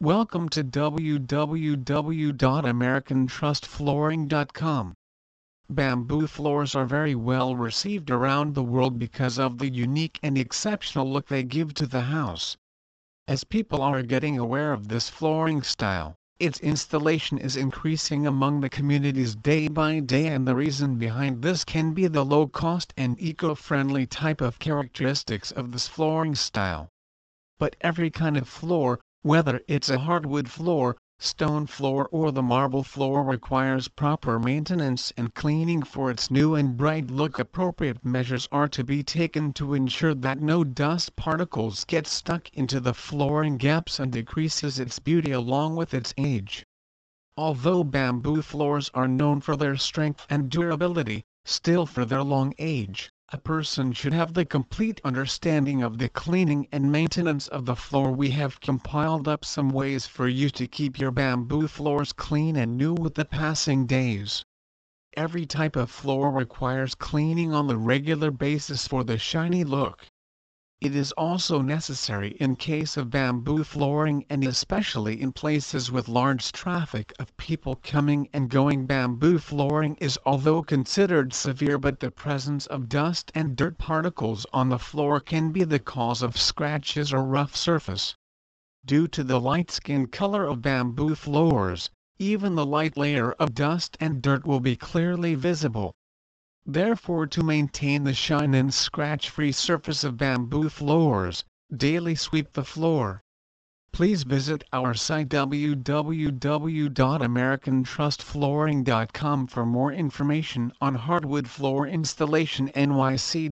Welcome to www.americantrustflooring.com. Bamboo floors are very well received around the world because of the unique and exceptional look they give to the house. As people are getting aware of this flooring style, its installation is increasing among the communities day by day and the reason behind this can be the low cost and eco-friendly type of characteristics of this flooring style. But every kind of floor, whether it's a hardwood floor, stone floor or the marble floor requires proper maintenance and cleaning for its new and bright look appropriate measures are to be taken to ensure that no dust particles get stuck into the flooring gaps and decreases its beauty along with its age. Although bamboo floors are known for their strength and durability, still for their long age, a person should have the complete understanding of the cleaning and maintenance of the floor. We have compiled up some ways for you to keep your bamboo floors clean and new with the passing days. Every type of floor requires cleaning on the regular basis for the shiny look. It is also necessary in case of bamboo flooring and especially in places with large traffic of people coming and going. Bamboo flooring is although considered severe but the presence of dust and dirt particles on the floor can be the cause of scratches or rough surface. Due to the light skin color of bamboo floors, even the light layer of dust and dirt will be clearly visible. Therefore to maintain the shine and scratch-free surface of bamboo floors, daily sweep the floor. Please visit our site www.americantrustflooring.com for more information on hardwood floor installation NYC